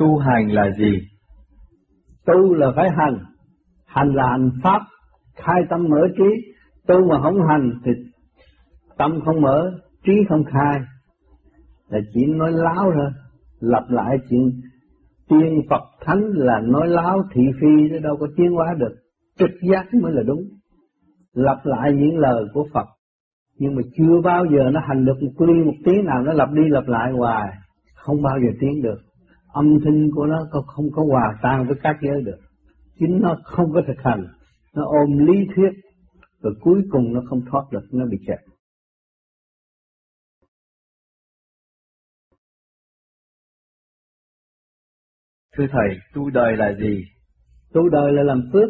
Tu hành là gì? Tu là phải hành, hành là hành pháp, khai tâm mở trí, tu mà không hành thì tâm không mở, trí không khai, là chỉ nói láo thôi, lặp lại chuyện tiên Phật Thánh là nói láo thị phi chứ đâu có tiến hóa được, trực giác mới là đúng, lặp lại những lời của Phật, nhưng mà chưa bao giờ nó hành được một ly một tiếng nào nó lặp đi lặp lại hoài, không bao giờ tiến được, âm thanh của nó không có hòa tan với các giới được, chính nó không có thực hành, nó ôm lý thuyết, rồi cuối cùng nó không thoát được, nó bị kẹt. Thưa Thầy, tu đời là gì? Tu đời là làm phước.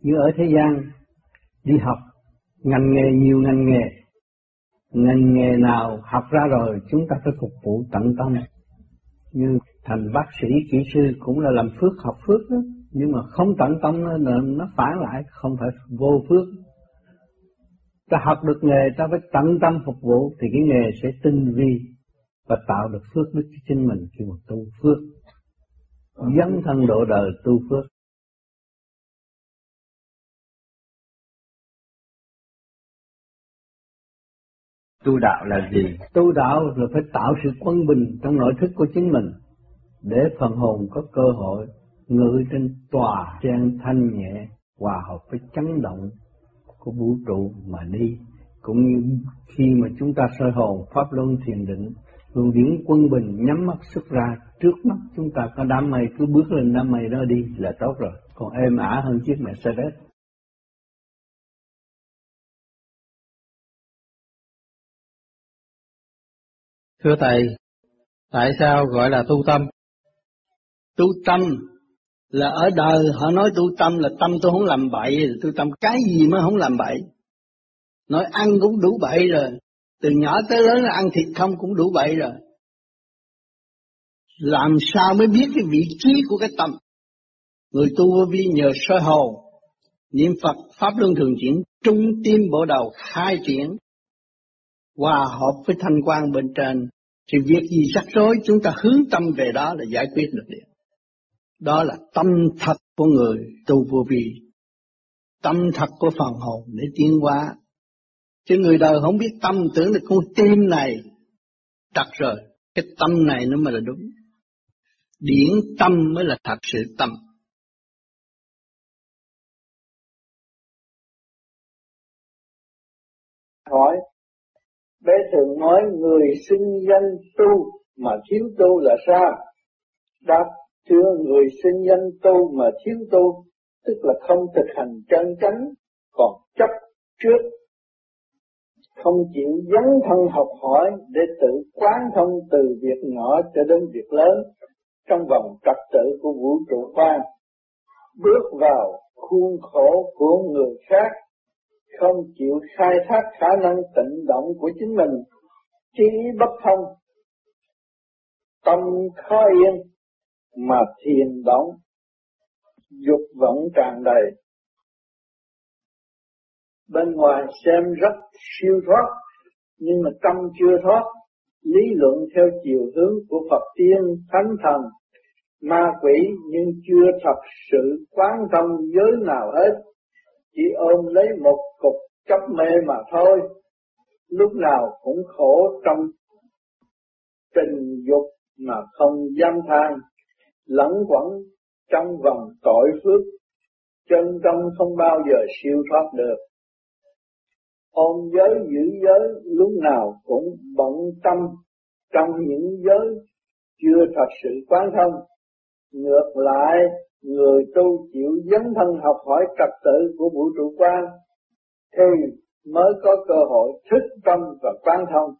Như ở thế gian, đi học, ngành nghề nhiều ngành nghề. Ngành nghề nào học ra rồi chúng ta phải phục vụ tận tâm. Như thành bác sĩ, kỹ sư cũng là làm phước, học phước đó. Nhưng mà không tận tâm nó, nó phản lại, không phải vô phước. Ta học được nghề, ta phải tận tâm phục vụ thì cái nghề sẽ tinh vi và tạo được phước đức cho chính mình khi mà tu phước dấn thân độ đời tu phước. Tu đạo là gì? Tu đạo là phải tạo sự quân bình trong nội thức của chính mình để phần hồn có cơ hội ngự trên tòa trang thanh nhẹ hòa hợp với chấn động của vũ trụ mà đi. Cũng như khi mà chúng ta soi hồn pháp luân thiền định luồng điển quân bình nhắm mắt xuất ra trước mắt chúng ta có đám mây cứ bước lên đám mây đó đi là tốt rồi. Còn êm ả hơn chiếc Mercedes. Thưa Thầy, tại sao gọi là tu tâm? Tu tâm là ở đời họ nói tu tâm là tâm tôi không làm bậy, tu tâm cái gì mà không làm bậy. Nói ăn cũng đủ bậy rồi, từ nhỏ tới lớn là ăn thịt không cũng đủ bậy rồi. Làm sao mới biết cái vị trí của cái tâm? Người tu vô vi nhờ soi hồn, niệm Phật, Pháp Luân Thường Chuyển, trung tim bộ đầu khai triển, hòa hợp với thanh quan bên trên, thì việc gì rắc rối chúng ta hướng tâm về đó là giải quyết được liền. Đó là tâm thật của người tu vô vi, tâm thật của phần hồn để tiến hóa Chứ người đời không biết tâm tưởng là con tim này trật rồi. Cái tâm này nó mới là đúng. Điển tâm mới là thật sự tâm. Hỏi, bé thường nói người sinh danh tu mà thiếu tu là sao? Đáp, thưa người sinh danh tu mà thiếu tu, tức là không thực hành chân chánh, còn chấp trước. Không chịu dấn thân học hỏi để tự quán thông từ việc nhỏ cho đến việc lớn trong vòng trật tự của vũ trụ quan. Bước vào khuôn khổ của người khác không chịu khai thác khả năng tịnh động của chính mình. Trí bất thông tâm khó yên mà thiền đóng, dục vọng tràn đầy. Bên ngoài xem rất siêu thoát, nhưng mà tâm chưa thoát. Lý luận theo chiều hướng của Phật tiên thánh thần, ma quỷ nhưng chưa thật sự quán thông giới nào hết. Chỉ ôm lấy một cục chấp mê mà thôi. Lúc nào cũng khổ trong tình dục mà không dám than lẫn quẩn trong vòng tội phước chân tâm không bao giờ siêu thoát được. Ôm giới giữ giới lúc nào cũng bận tâm trong những giới chưa thật sự quán thông. Ngược lại, người tu chịu dấn thân học hỏi trật tự của vũ trụ quan thì mới có cơ hội thức tâm và quán thông,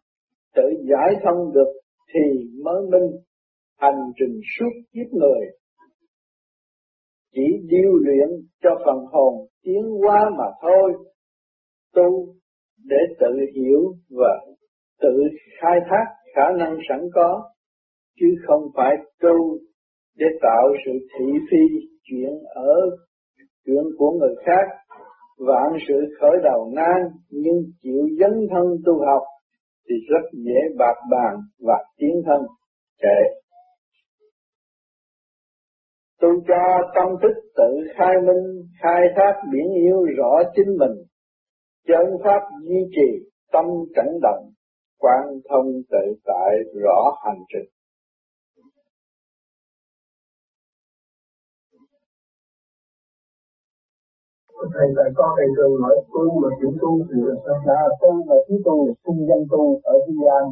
tự giải thông được thì mới minh hành trình suốt kiếp người. Chỉ điêu luyện cho phần hồn tiến hóa mà thôi, tu để tự hiểu và tự khai thác khả năng sẵn có, chứ không phải tu để tạo sự thị phi chuyện ở chuyện của người khác, vạn sự khởi đầu nan nhưng chịu dấn thân tu học thì rất dễ bạc bàn và tiến thân. Kệ tôi cho tâm thức tự khai minh, khai thác biển yêu rõ chính mình, chân pháp duy trì, tâm cảnh động, quan thông tự tại rõ hành trình. thầy lại có thầy thường nói tu mà chịu tu thì là sao? Là tu mà chỉ tu là sinh dân tu ở thế gian.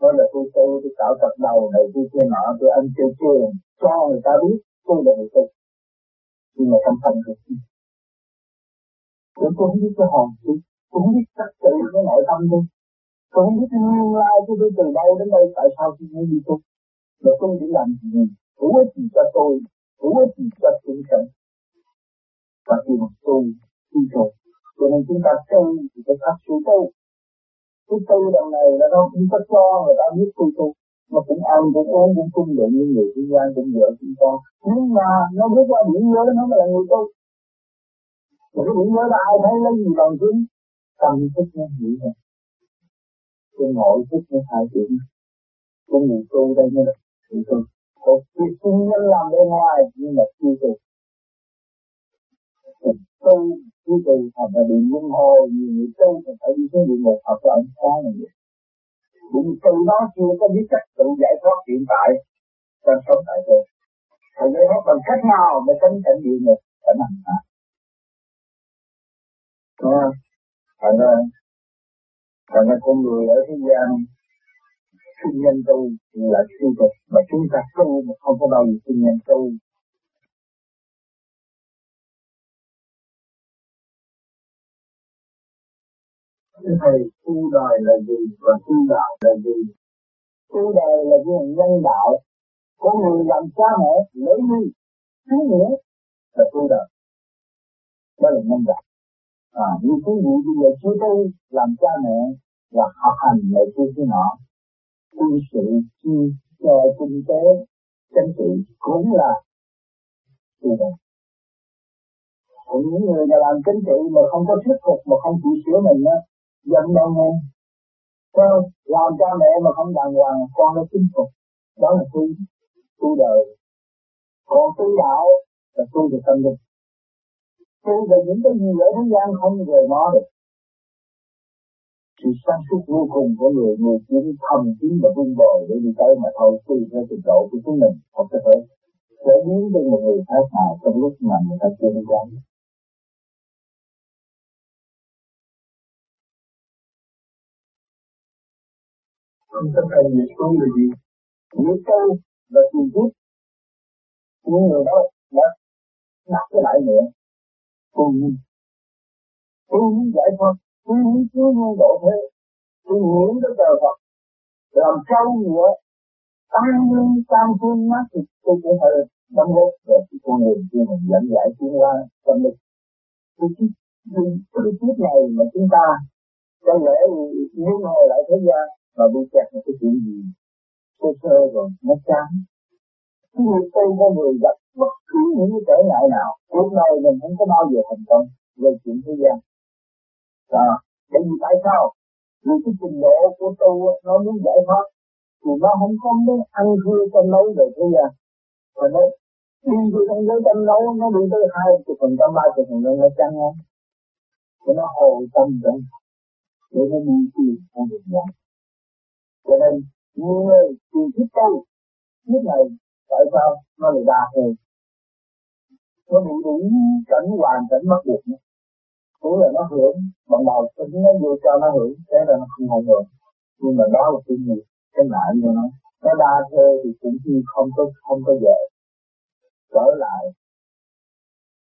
Nói là tôi tu, tôi tạo tập đầu này, tôi kia nọ, tôi ăn chơi chơi, cho người ta biết tôi là người tu. Nhưng mà trong tâm thì tôi không biết cái hồn tôi, tôi không biết cách tự cái nội tâm tôi. Tôi không biết nguyên lai của tôi từ đâu đến đây, tại sao tôi mới đi tu. Mà tôi chỉ làm gì, hữu ích gì cho tôi, hữu ích gì cho chúng sanh và khi mà tôi tu rồi cho nên chúng ta tu thì phải thật sự tu cái tu đằng này là nó không có cho người ta biết tu tu mà cũng ăn, cũng uống, cũng cung dụng như người thiên gian cũng vợ cũng con nhưng mà nó bước qua biển nhớ nó mới là người tu mà cái biển nhớ là ai thấy lấy gì bằng chứng tâm thức nó hiểu rồi cái nội thức nó thay chuyển cái người tu đây mới là người tu còn việc tu nhân làm bên ngoài, nhưng mà chưa tu tu chưa tu thành là bị luân hồi, nhiều người tu thì phải đi xuống địa ngục, hoặc là ông sáng này vậy cũng từ đó chưa có biết cách tự giải thoát hiện tại trong sống tại đây thầy giải thoát bằng cách nào để tránh cảnh địa ngục phải nằm hạ Đúng không? Thành ra, thành ra con người ở thế gian sinh nhân tu là siêu cực mà chúng ta tu mà không có bao giờ sinh nhân tu. Thưa Thầy, tu đời là gì và tu đạo là gì? Tu đời là cái nhân đạo. Con người làm cha mẹ lấy đi, cứu nghĩa là tu đời. Đó là nhân đạo. À, như quý vị bây giờ chưa tu làm cha mẹ là học hành lại tu cái nọ. quân sự chi cho kinh tế, chính trị cũng là tu đời. Còn những người mà làm chính trị mà không có thuyết phục mà không chịu sửa mình á, giận đàn em sao làm cha mẹ mà không đàng hoàng, con nó chính phục. Đó là tu tu đời. Còn tu đạo là tu về tâm linh. Tu về những cái gì ở thế gian không rời nó được. Sự sáng suốt vô cùng của người người chỉ thầm kín và vun bồi để đi tới mà thôi tùy theo trình độ của chúng mình, không có thể sẽ biến cho một người khác nào trong lúc mà người ta chưa đi quán không tất cả nhiệt xuống là gì. Nhiệt tu là tiền kiếp những người đó đã đặt cái lại nữa. Tu nhiên tôi muốn giải thoát, tôi muốn cứu nhân độ thế. Tôi nhiên tới trời Phật làm sâu nữa tăng nhân tam phương mát thì tôi cũng phải đóng góp để cái con đường kia mình dẫn giải tiến qua tâm linh cái cái kiếp này mà chúng ta có lẽ nếu ngồi lại thế gian mà bị kẹt một cái chuyện gì? Sơ sơ rồi nó chán. Cái người tu có người gặp bất cứ những cái trở ngại nào cuộc đời mình không có bao giờ thành công về chuyện thế gian. À, bởi vì tại sao? Vì cái trình độ của tu nó muốn giải thoát. Thì nó không có muốn ăn thua trong nấu về thế gian. Và nó đi vô trong giới tâm nấu nó đi tới hai chục phần trăm ba chục phần trăm nó chăng không cho nó hồi tâm rồi để nó đi tìm con đường giải cho nên, nhiều người thì thích tu biết này, tại sao? Nó lại đa hơn. Nó bị đủ cảnh hoàn, cảnh mất buộc cũng là nó hưởng, bằng đầu tính nó vô cho nó hưởng, thế là nó không hưởng được nhưng mà đó là cái gì? Cái nạn cho nó. Nó đa thê thì cũng như không có không có dễ. Trở lại,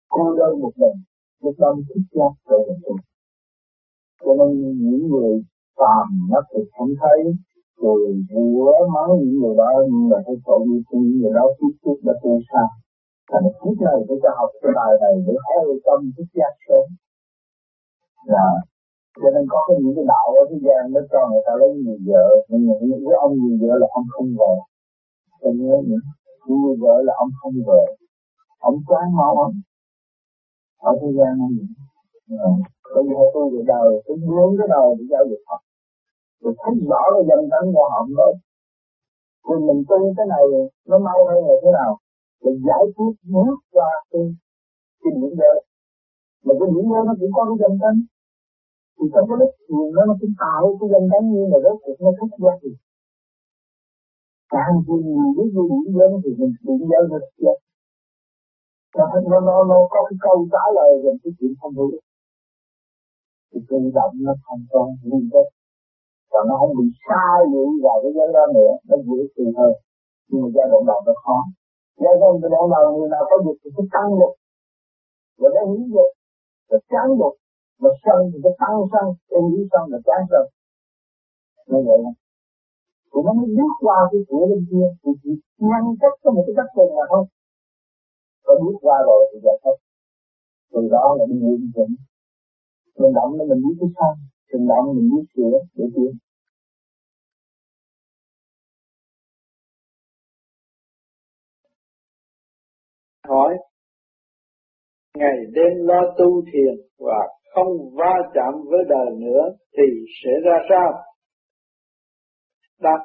cô đơn một mình lúc đó thích giác trở về cho nên những người phàm nó thì không thấy rồi rửa mắng những người đó, nhưng mà thấy tội như những người đó tiếp tiếp đã tu xa. Thành kiếp này tôi cho học cái bài này để khai tâm thức giác sớm. Là, cho nên có cái những cái đạo ở thế gian nó cho người ta lấy người vợ, nhưng mà những cái ông người vợ là ông không về tôi nhớ những người vợ là ông không về ông chán máu ông. Ở thế gian không vậy bởi vì tôi về đời, tôi muốn cái đời để giáo dục học tôi thấy rõ cái danh tánh của họ đó thì mình tu cái này nó mau hơn là thế nào? Để giải quyết nước cho cái cái điểm giới mà cái điểm giới nó cũng có cái dân tánh thì trong cái lúc thiền nó nó cũng tạo cái danh tánh như là rốt cuộc nó thích ra thì càng thiền nhiều biết như điểm giới thì mình điểm giới nó thất giác nó, nó, nó, nó có cái câu trả lời về cái chuyện không hữu thì tự động nó thành công nguyên kết và nó không bị sai vậy vào cái giới đó nữa. Nó dễ chịu hơn nhưng mà giai đoạn đầu nó khó. Giai đoạn đầu đầu người nào có dục thì cứ tăng dục và nó hủy dục và chán dục mà sân thì cái tăng sân. Em lý sân là chán sân. Như vậy này thì nó mới bước qua cái cửa bên kia. Thì chỉ ngăn cách có một cái cách tình mà thôi. Có bước qua rồi thì giải thoát từ đó là đi nguyên vững mình động nó mình biết cái sai mình động mình biết sửa để tiến ngày đêm lo tu thiền và không va chạm với đời nữa thì sẽ ra sao? Đặt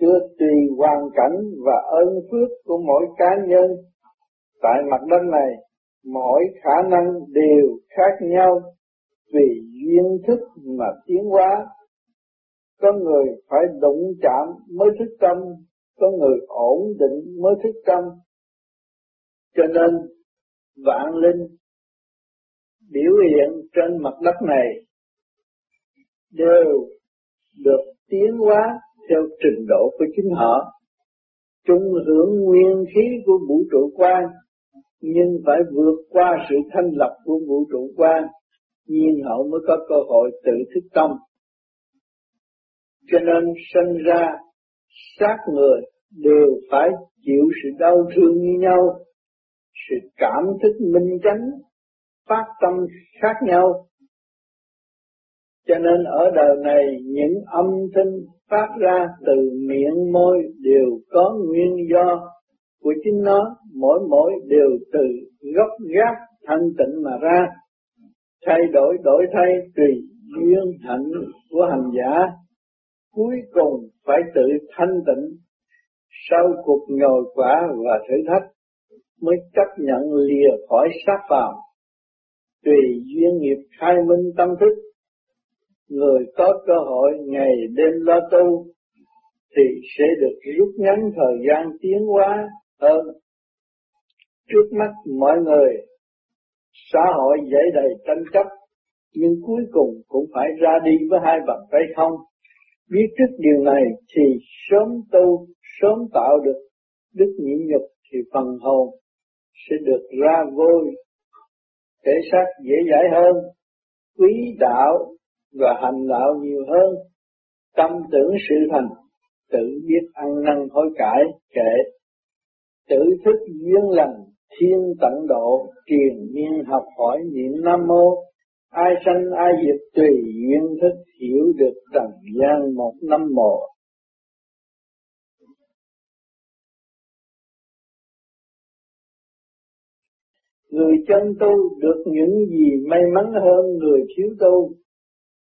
chưa tùy hoàn cảnh và ơn phước của mỗi cá nhân tại mặt đất này, mỗi khả năng đều khác nhau vì duyên thức mà tiến hóa. Có người phải đụng chạm mới thức tâm, có người ổn định mới thức tâm, cho nên vạn linh biểu hiện trên mặt đất này đều được tiến hóa theo trình độ của chính họ, chung hưởng nguyên khí của vũ trụ quan, nhưng phải vượt qua sự thanh lập của vũ trụ quan, nhiên hậu mới có cơ hội tự thức tâm. Cho nên sinh ra sát người đều phải chịu sự đau thương như nhau, sự cảm thức minh chánh, phát tâm khác nhau. Cho nên ở đời này những âm thanh phát ra từ miệng môi đều có nguyên do của chính nó, mỗi mỗi đều từ gốc gác thanh tịnh mà ra, thay đổi đổi thay tùy duyên hạnh của hành giả, cuối cùng phải tự thanh tịnh sau cuộc nhồi quả và thử thách mới chấp nhận lìa khỏi sát phàm. Tùy duyên nghiệp khai minh tâm thức, người có cơ hội ngày đêm lo tu, thì sẽ được rút ngắn thời gian tiến hóa hơn. Trước mắt mọi người, xã hội dễ đầy tranh chấp, nhưng cuối cùng cũng phải ra đi với hai bàn tay không. Biết trước điều này thì sớm tu, sớm tạo được đức nhịn nhục thì phần hồn sẽ được ra vui, thể xác dễ dãi hơn quý đạo và hành đạo nhiều hơn. Tâm tưởng sự thành tự biết ăn năn hối cải kệ. Tự thức duyên lành thiên tận độ truyền miên học hỏi niệm nam mô. Ai sanh ai diệt tùy duyên thức hiểu được trần gian một năm một. Người chân tu được những gì may mắn hơn người thiếu tu.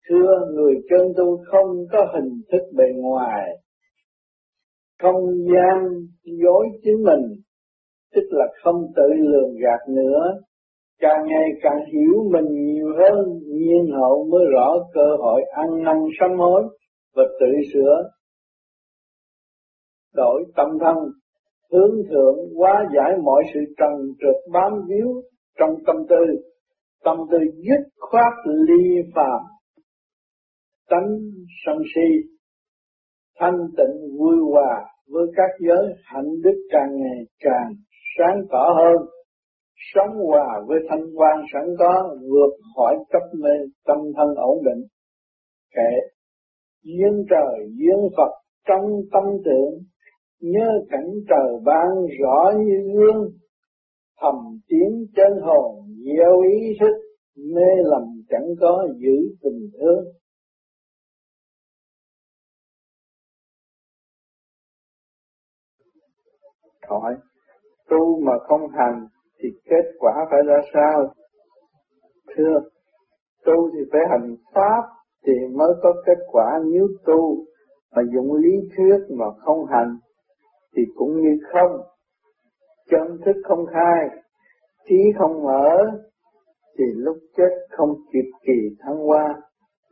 Thưa người chân tu không có hình thức bề ngoài, không gian dối chính mình, tức là không tự lường gạt nữa. Càng ngày càng hiểu mình nhiều hơn, nhiên hậu mới rõ cơ hội ăn năn sám hối và tự sửa. Đổi tâm thân hướng thượng hóa giải mọi sự trần trượt bám víu trong tâm tư, tâm tư dứt khoát ly phàm, tánh sân si, thanh tịnh vui hòa với các giới hạnh đức càng ngày càng sáng tỏ hơn, sống hòa với thanh quan sẵn có vượt khỏi chấp mê tâm thân ổn định. Kệ duyên trời duyên Phật trong tâm tưởng nhớ cảnh trời ban rõ như gương, thầm tiếng chân hồn gieo ý thức, mê lầm chẳng có giữ tình thương. Hỏi, tu mà không hành thì kết quả phải ra sao? Thưa, tu thì phải hành pháp thì mới có kết quả nếu tu mà dụng lý thuyết mà không hành thì cũng như không. chân thức không khai, trí không mở, thì lúc chết không kịp kỳ thăng hoa,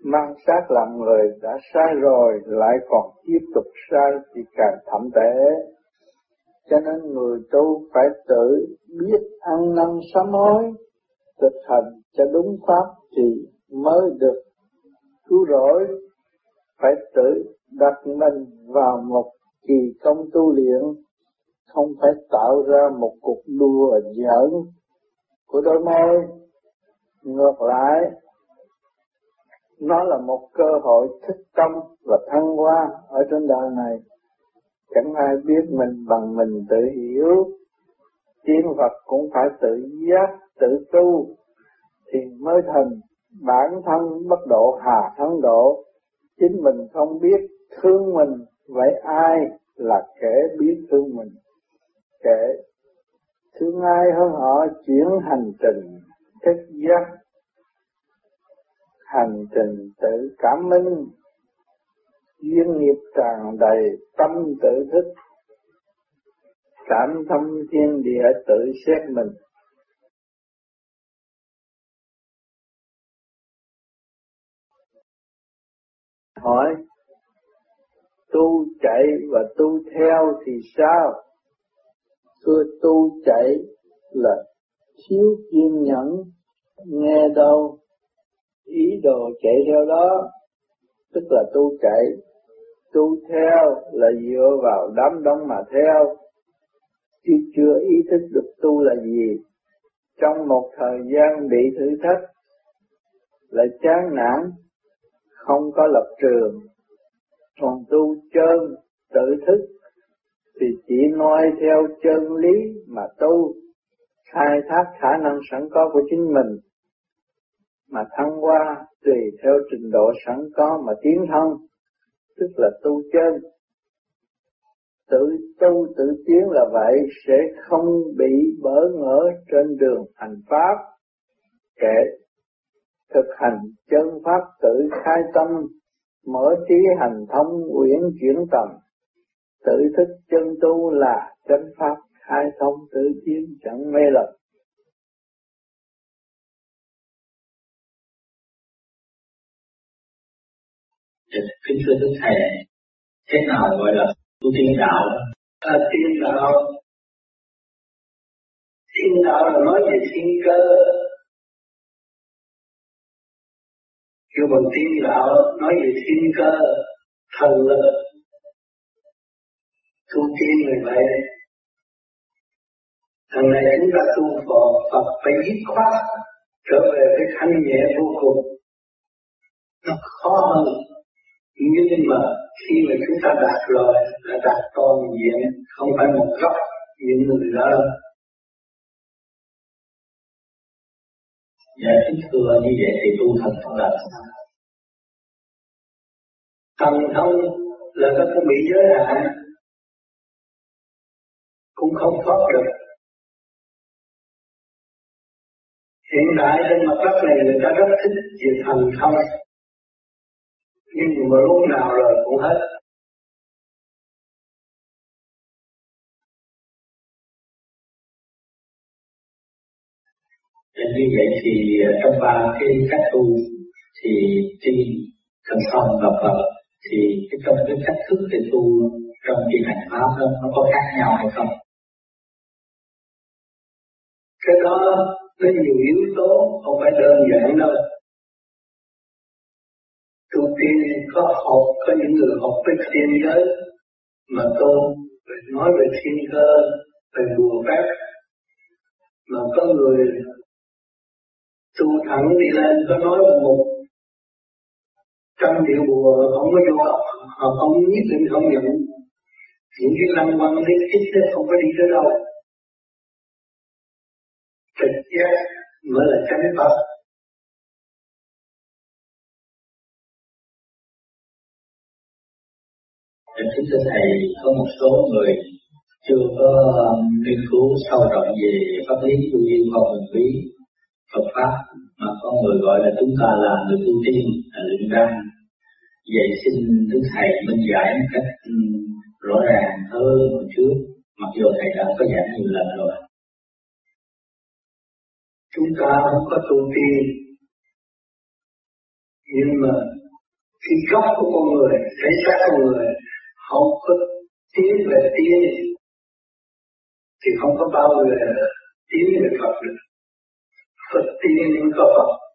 mang xác làm người đã sai rồi lại còn tiếp tục sai thì càng thậm tệ. Cho nên người tu phải tự biết ăn năn sám hối, thực hành cho đúng pháp thì mới được cứu rỗi. Phải tự đặt mình vào một kỳ công tu luyện, không phải tạo ra một cuộc đua giỡn của đôi môi. Ngược lại, nó là một cơ hội thích tâm và thăng hoa ở trên đời này. Chẳng ai biết mình bằng mình tự hiểu. Tiên Phật cũng phải tự giác, tự tu, thì mới thành bản thân bất độ hà thắng độ. Chính mình không biết thương mình, vậy ai là kẻ biết thương mình? Kẻ thương ai hơn họ chuyển hành trình thức giác hành trình tự cảm minh, duyên nghiệp tràn đầy tâm tự thức, cảm thông thiên địa tự xét mình hỏi tu chạy và tu theo thì sao? Thưa tu chạy là thiếu kiên nhẫn, nghe đâu ý đồ chạy theo đó. Tức là tu chạy, tu theo là dựa vào đám đông mà theo. Chứ chưa ý thức được tu là gì. Trong một thời gian bị thử thách lại chán nản, không có lập trường còn tu chân tự thức thì chỉ nói theo chân lý mà tu khai thác khả năng sẵn có của chính mình mà thăng qua tùy theo trình độ sẵn có mà tiến thân, tức là tu chân. Tự tu tự tiến là vậy sẽ không bị bỡ ngỡ trên đường hành pháp. Kể thực hành chân pháp tự khai tâm, mở trí hành thông uyển chuyển tầm. Tự thức chân tu là chân pháp khai thông tự nhiên chẳng mê lầm. kính thưa đức thầy thế nào gọi là tu tiên đạo à, tiên đạo tiên đạo là nói về thiên cơ kêu bằng tiên đạo nói về thiên cơ, thần lực. Tu tiên người vậy. Thằng này chúng ta tu Phật Phật phải dứt khoát, trở về với thanh nhẹ vô cùng. Nó khó hơn. Nhưng mà khi mà chúng ta đạt rồi là đạt toàn diện, không phải một góc những người đó Dạ kính thưa như vậy thì tu thật là? Thần thông là nó không bị giới hạn cũng không thoát được. Hiện đại trên mặt đất này người ta rất thích về thần thông nhưng mà lúc nào rồi cũng hết nên như vậy thì ờ, trong ba cái cách tu thì trên thần thông và Phật, thì cái trong cái cách thức để tu trong cái hành pháp đó, nó có khác nhau hay không? Cái đó nó nhiều yếu tố, không phải đơn giản đâu tu tiên có học, có những người học với thiên giới, mà tu nói về thiên cơ, về bùa phép mà có người tu thẳng đi lên, có nói một trăm triệu bùa, không có vô học họ không nhất định không nhận. Những cái lăng quăng lý tích đó không có đi tới đâu. Trực giác mới là chánh pháp. Em kính thưa thầy, có một số người chưa có um, nghiên cứu sâu rộng về pháp lý tu duyên và quyền quý Phật pháp mà con người gọi là chúng ta là người tu tiên, là luyện đăng vậy xin đức thầy minh giải một cách rõ ràng hơn một chút, mặc dù thầy đã có giảng nhiều lần rồi. Chúng ta không có tu tiên, nhưng mà khi gốc của con người thấy xác con người không có tiến về tiên thì không có bao giờ tiến về Phật được. Phật tiên nhưng có Phật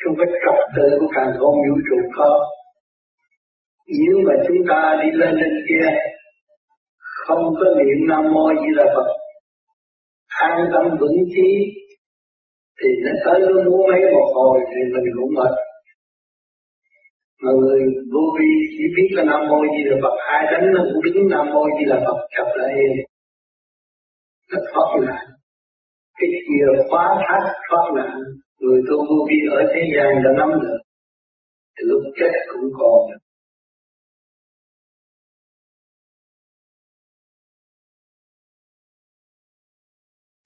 Chúng phải trật tự của càng không vũ trụ có. Nếu mà chúng ta đi lên trên kia, không có niệm nam mô di đà phật, an tâm vững chí, thì nó tới nó muốn mấy một hồi thì mình cũng mệt. Mà người vô vi chỉ biết là nam mô di đà phật hai đánh nó cũng đứng nam mô di đà phật chập lại nó thoát nạn cái chìa khóa thắt thoát nạn người tu vô vi ở thế gian đã nắm được thì lúc chết cũng còn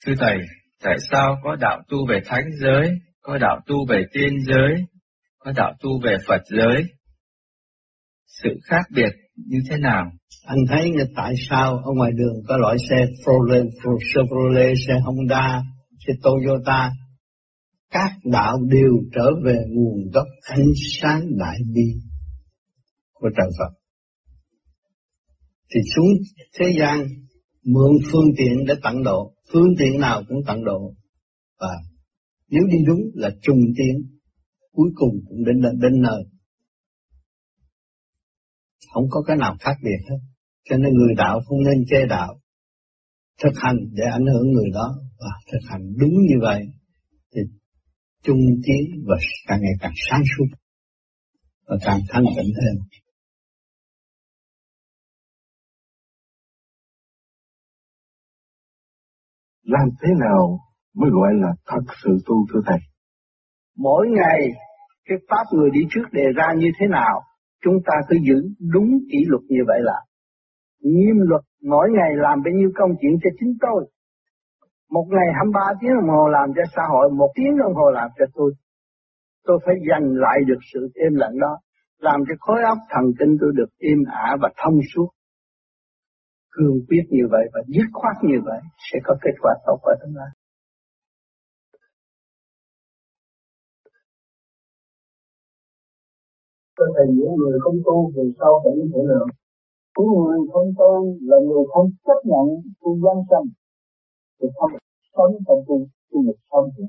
Thưa Thầy, tại sao có đạo tu về thánh giới, có đạo tu về tiên giới, có đạo tu về Phật giới? Sự khác biệt như thế nào? Anh thấy người tại sao ở ngoài đường có loại xe Chevrolet, Chevrolet, xe Honda, xe Toyota, các đạo đều trở về nguồn gốc ánh sáng đại bi của trời Phật. Thì xuống thế gian mượn phương tiện để tận độ, phương tiện nào cũng tận độ. Và nếu đi đúng là trùng tiến, cuối cùng cũng đến đến nơi. Không có cái nào khác biệt hết. Cho nên người đạo không nên chê đạo. Thực hành để ảnh hưởng người đó và thực hành đúng như vậy thì trung tiến và càng ngày càng sáng suốt và càng thanh tịnh hơn. Làm thế nào mới gọi là thật sự tu thưa Thầy? Mỗi ngày cái pháp người đi trước đề ra như thế nào, chúng ta cứ giữ đúng kỷ luật như vậy là nghiêm luật mỗi ngày làm bao nhiêu công chuyện cho chính tôi. Một ngày 23 tiếng đồng hồ làm cho xã hội, một tiếng đồng hồ làm cho tôi. Tôi phải giành lại được sự êm lặng đó, làm cho khối óc thần kinh tôi được êm ả và thông suốt. Cương quyết như vậy và dứt khoát như vậy sẽ có kết quả tốt ở tương lai. Cho Thầy, những người không tu về sau phải như thế nào? Những người không tu là người không chấp nhận tu gian sanh. Thì không sống trong tu tu nghiệp sống thì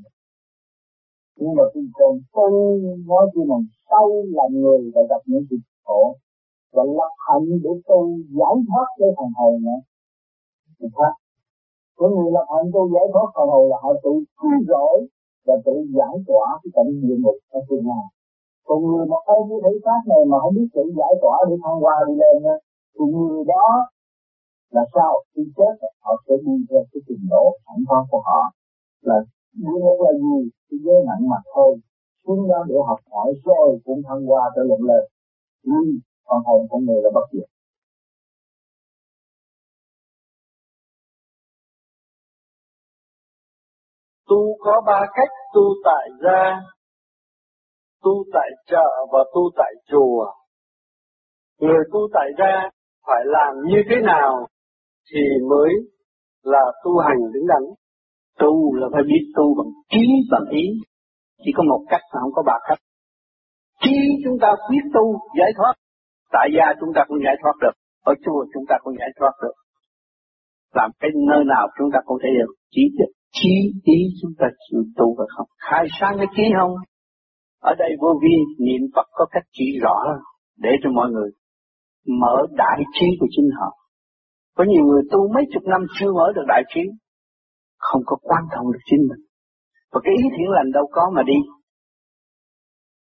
nhưng mà khi còn tu nói chi bằng sâu là người đã gặp những việc khổ. Và lập hạnh để tu giải thoát cái thằng hồn nữa. Thì khác. Có người lập hạnh tu giải thoát thằng hồn là họ tự cứu rỗi và tự giải tỏa cái cảnh địa ngục ở tương lai còn người mà thấy cái thể xác này mà không biết tự giải tỏa để thăng hoa đi lên á thì người đó là sao? Khi chết họ sẽ đi theo cái trình độ sẵn có của họ. Là địa ngục là gì? Cái giới nặng mặt thôi. Xuống đó để học hỏi rồi cũng thăng hoa trở lộn lên. Nhưng còn hồn của người là bất diệt. Tu có ba cách tu tại gia, tu tại chợ và tu tại chùa. Người tu tại gia phải làm như thế nào thì mới là tu hành đứng đắn. Tu là phải biết tu bằng trí, bằng ý. Chỉ có một cách mà không có ba cách. Trí chúng ta biết tu, giải thoát. Tại gia chúng ta cũng giải thoát được. Ở chùa chúng ta cũng giải thoát được. Làm cái nơi nào chúng ta cũng thể được. Chỉ được trí ý chúng ta chịu tu và không. Khai sáng cái trí không? Ở đây vô vi niệm Phật có cách chỉ rõ để cho mọi người mở đại trí của chính họ. Có nhiều người tu mấy chục năm chưa mở được đại trí, không có quan thông được chính mình. Và cái ý thiện lành đâu có mà đi.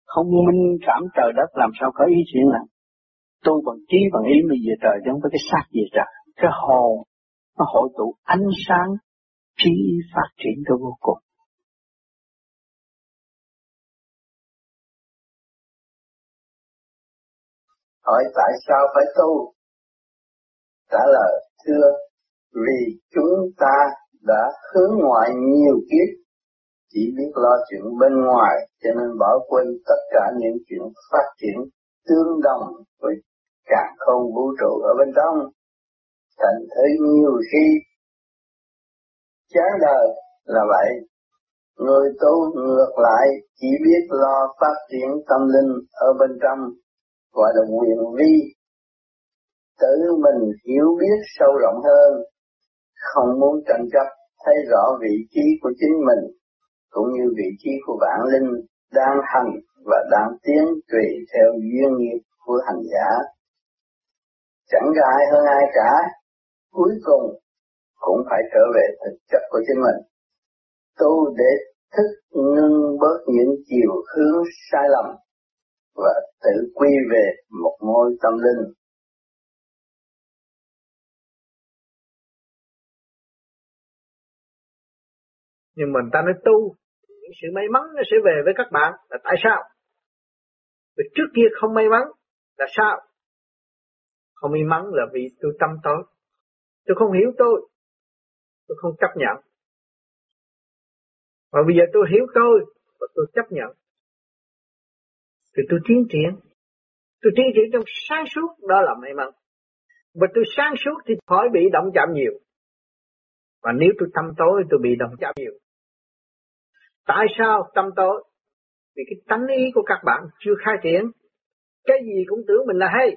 Không minh cảm trời đất làm sao có ý thiện lành. Tu bằng trí bằng ý mình về trời chứ không có cái xác về trời. Cái hồn nó hội tụ ánh sáng trí phát triển tới vô cùng. Hỏi tại sao phải tu? Trả lời thưa, vì chúng ta đã hướng ngoại nhiều kiếp, chỉ biết lo chuyện bên ngoài, cho nên bỏ quên tất cả những chuyện phát triển tương đồng với cả không vũ trụ ở bên trong thành thế nhiều khi chán đời là vậy người tu ngược lại chỉ biết lo phát triển tâm linh ở bên trong gọi là quyền vi tự mình hiểu biết sâu rộng hơn không muốn tranh chấp thấy rõ vị trí của chính mình cũng như vị trí của vạn linh đang hành và đang tiến tùy theo duyên nghiệp của hành giả. Chẳng có ai hơn ai cả, cuối cùng cũng phải trở về thực chất của chính mình. Tu để thức ngưng bớt những chiều hướng sai lầm và tự quy về một ngôi tâm linh. Nhưng mà người ta nói tu, những sự may mắn nó sẽ về với các bạn. Là tại sao? Vì trước kia không may mắn là sao? Không may mắn là vì tôi tâm tối. Tôi không hiểu tôi. Tôi không chấp nhận. Và bây giờ tôi hiểu tôi và tôi chấp nhận thì tôi tiến triển tôi tiến triển trong sáng suốt, đó là may mắn và tôi sáng suốt thì khỏi bị động chạm nhiều và nếu tôi tâm tối, tôi bị động chạm nhiều Tại sao tâm tối? Vì cái tánh ý của các bạn chưa khai triển. Cái gì cũng tưởng mình là hay.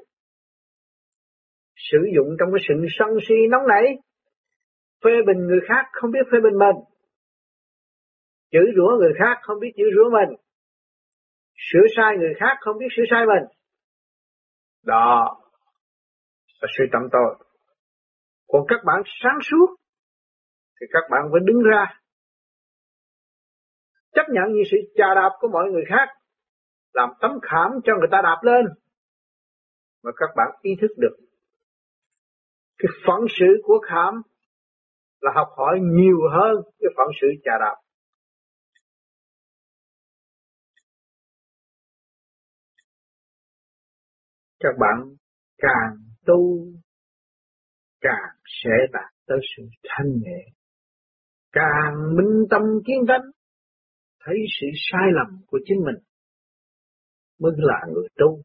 Sử dụng trong cái sự sân si nóng nảy. Phê bình người khác không biết phê bình mình. Chửi rủa người khác không biết chửi rủa mình. Sửa sai người khác không biết sửa sai mình. Đó là sự tâm tội. Còn các bạn sáng suốt thì các bạn phải đứng ra chấp nhận như sự chà đạp của mọi người khác, làm tấm khảm cho người ta đạp lên, mà các bạn ý thức được cái phận sự của khảm là học hỏi nhiều hơn cái phận sự chà đạp các bạn càng tu càng sẽ đạt tới sự thanh nhẹ càng minh tâm kiến tánh thấy sự sai lầm của chính mình mới là người tu.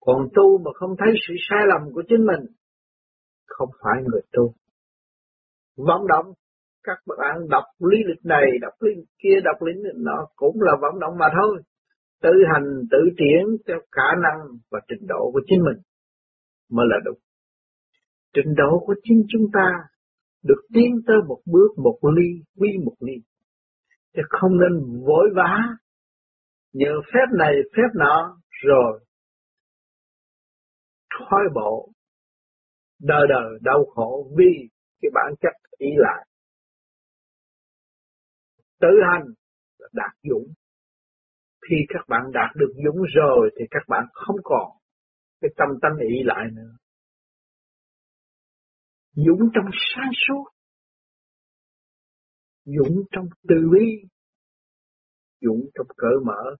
Còn tu mà không thấy sự sai lầm của chính mình, không phải người tu. Vọng động, các bạn đọc lý lịch này, đọc lý kia, đọc lý lịch nọ cũng là vọng động mà thôi. Tự hành, tự triển theo khả năng và trình độ của chính mình mới là đúng. Trình độ của chính chúng ta được tiến tới một bước một ly, quy một ly chứ không nên vội vã nhờ phép này phép nọ rồi thoái bộ đời đời đau khổ vì cái bản chất ý lại. Tự hành là đạt dũng khi các bạn đạt được dũng rồi thì các bạn không còn cái tâm tánh ý lại nữa. Dũng trong sáng suốt. Dũng trong từ bi dũng trong cỡ mở.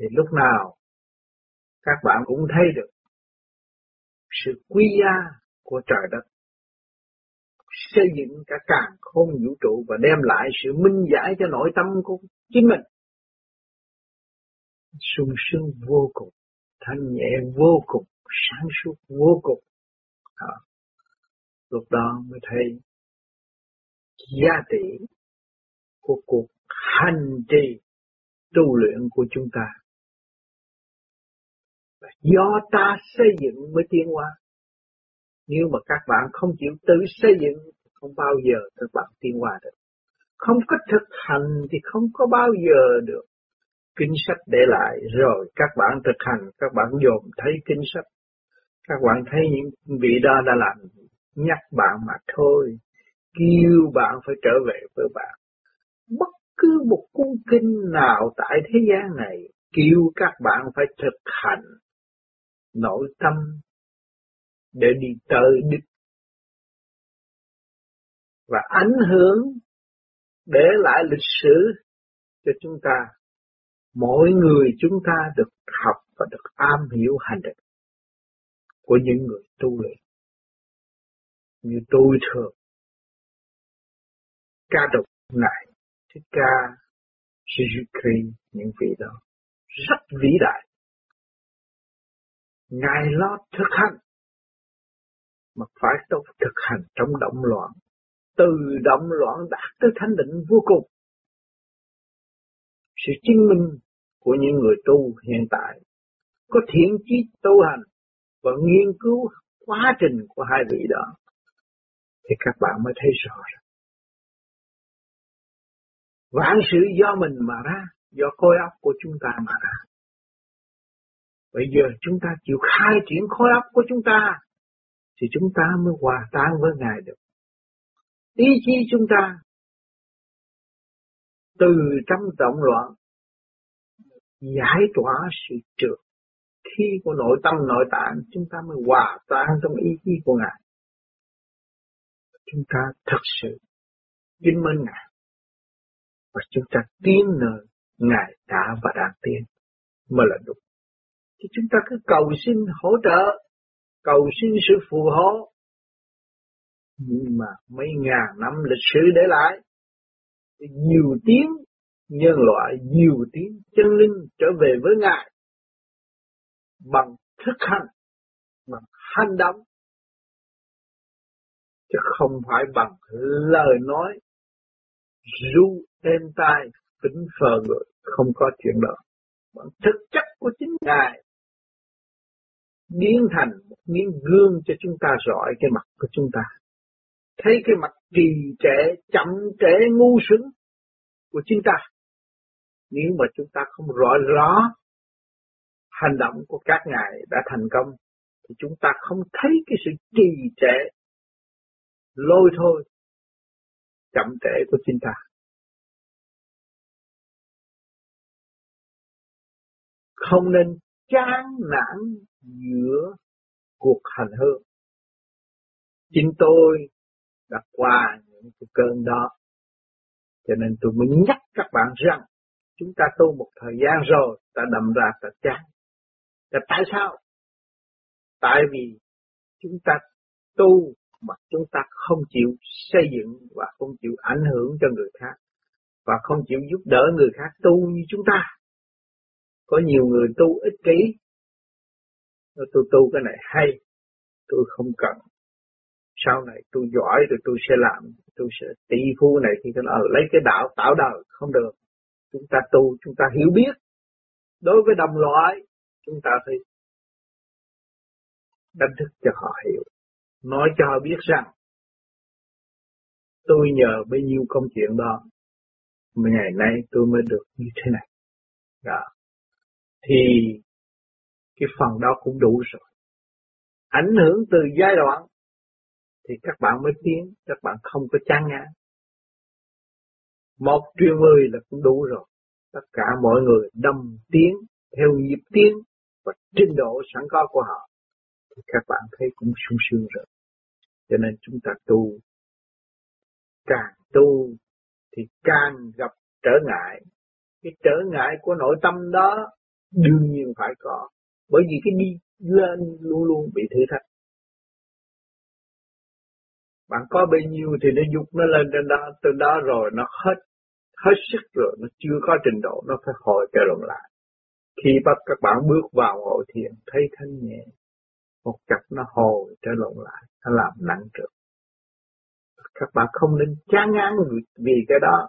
Thì lúc nào các bạn cũng thấy được sự quy gia của trời đất xây dựng cả càng khôn vũ trụ và đem lại sự minh giải cho nội tâm của chính mình sung sướng vô cùng thanh nhẹ vô cùng sáng suốt vô cùng à, lúc đó mới thấy giá trị của cuộc hành trì tu luyện của chúng ta. Do ta xây dựng mới tiến hóa. Nếu mà các bạn không chịu tự xây dựng, không bao giờ các bạn tiến hóa được. Không có thực hành thì không có bao giờ được. Kinh sách để lại rồi các bạn thực hành, các bạn dồn thấy kinh sách. Các bạn thấy những vị đó đã làm nhắc bạn mà thôi. Kêu bạn phải trở về với bạn bất cứ một cuốn kinh nào tại thế gian này kêu các bạn phải thực hành nội tâm để đi tới đích và ảnh hưởng để lại lịch sử cho chúng ta. Mỗi người chúng ta được học và được am hiểu hành động của những người tu luyện. Như tôi thường ca độc này Thích Ca, Suzuki, những vị đó rất vĩ đại. Ngài lo thực hành, mà phải tốt thực hành trong động loạn, từ động loạn đạt tới thanh định vô cùng. Sự chứng minh của những người tu hiện tại có thiện chí tu hành và nghiên cứu quá trình của hai vị đó thì các bạn mới thấy rõ rồi. Vạn sự do mình mà ra, do khối óc của chúng ta mà ra. Bây giờ chúng ta chịu khai triển khối óc của chúng ta, thì chúng ta mới hòa tan với Ngài được. Ý chí chúng ta từ trong động loạn giải tỏa sự trượt khi của nội tâm nội tạng chúng ta mới hòa tan trong ý chí của Ngài. Chúng ta thật sự kính mến Ngài và chúng ta tiến nơi Ngài đã và đang tiến mới là đúng. Thì chúng ta cứ cầu xin hỗ trợ, cầu xin sự phù hộ. Nhưng mà mấy ngàn năm lịch sử để lại, nhiều tiếng nhân loại, nhiều tiếng chân linh trở về với Ngài bằng thức hành, bằng hành động, chứ không phải bằng lời nói ru êm tai tính phờ người không có chuyện đó bằng thực chất của chính ngài biến thành một miếng gương cho chúng ta rọi cái mặt của chúng ta. Thấy cái mặt trì trệ, chậm trễ, ngu xuẩn của chúng ta. Nếu mà chúng ta không rõ rõ hành động của các ngài đã thành công, thì chúng ta không thấy cái sự trì trệ, lôi thôi, chậm trễ của chúng ta. Không nên chán nản giữa cuộc hành hương. Chính tôi đã qua những cái cơn đó. Cho nên tôi mới nhắc các bạn rằng chúng ta tu một thời gian rồi, ta đầm ra ta chán. Là tại sao? Tại vì chúng ta tu mà chúng ta không chịu xây dựng và không chịu ảnh hưởng cho người khác và không chịu giúp đỡ người khác tu như chúng ta có nhiều người tu ích kỷ. Tôi tu cái này hay, tôi không cần. Sau này tôi giỏi rồi tôi sẽ làm, tôi sẽ tỷ phú này thì tôi ừ, lấy cái đạo tạo đời, không được. Chúng ta tu, chúng ta hiểu biết. Đối với đồng loại, chúng ta phải đánh thức cho họ hiểu. Nói cho họ biết rằng, tôi nhờ bấy nhiêu công chuyện đó, ngày nay tôi mới được như thế này. Đó thì cái phần đó cũng đủ rồi. Ảnh hưởng từ giai đoạn thì các bạn mới tiến, các bạn không có chán ngán. Một triệu người là cũng đủ rồi. Tất cả mọi người đâm tiến theo nhịp tiến và trình độ sẵn có của họ thì các bạn thấy cũng sung sướng rồi. Cho nên chúng ta tu càng tu thì càng gặp trở ngại. Cái trở ngại của nội tâm đó đương nhiên phải có bởi vì cái đi lên luôn luôn bị thử thách. Bạn có bao nhiêu thì nó dục nó lên trên đó, từ đó rồi nó hết hết sức rồi, nó chưa có trình độ, nó phải hồi trở lại. Khi bắt các bạn bước vào hội thiền, thấy thanh nhẹ, một cặp nó hồi trở lại, nó làm nặng trược các bạn không nên chán ngán vì cái đó.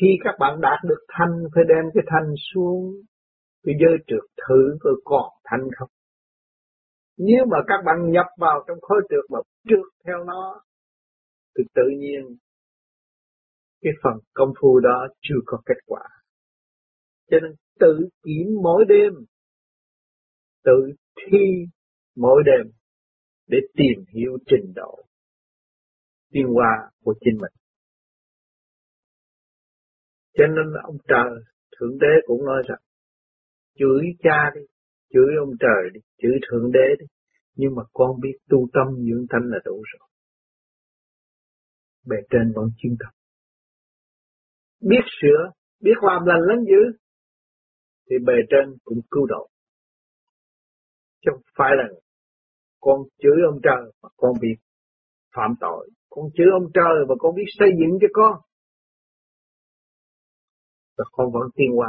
Khi các bạn đạt được thanh, phải đem cái thanh xuống cái giới trượt thử coi còn thanh không. Nếu mà các bạn nhập vào trong khối trượt mà trượt theo nó, thì tự nhiên cái phần công phu đó chưa có kết quả. Cho nên tự kiểm mỗi đêm, tự thi mỗi đêm để tìm hiểu trình độ tiến hóa của chính mình. Cho nên ông trời Thượng Đế cũng nói rằng chửi cha đi, chửi ông trời đi, chửi thượng đế đi, nhưng mà con biết tu tâm dưỡng thanh là đủ rồi. Bề trên vẫn chuyên tâm. Biết sửa, biết làm lành lắm dữ, thì bề trên cũng cứu độ. Chứ không phải là con chửi ông trời mà con biết phạm tội. Con chửi ông trời mà con biết xây dựng cho con. Và con vẫn tiên qua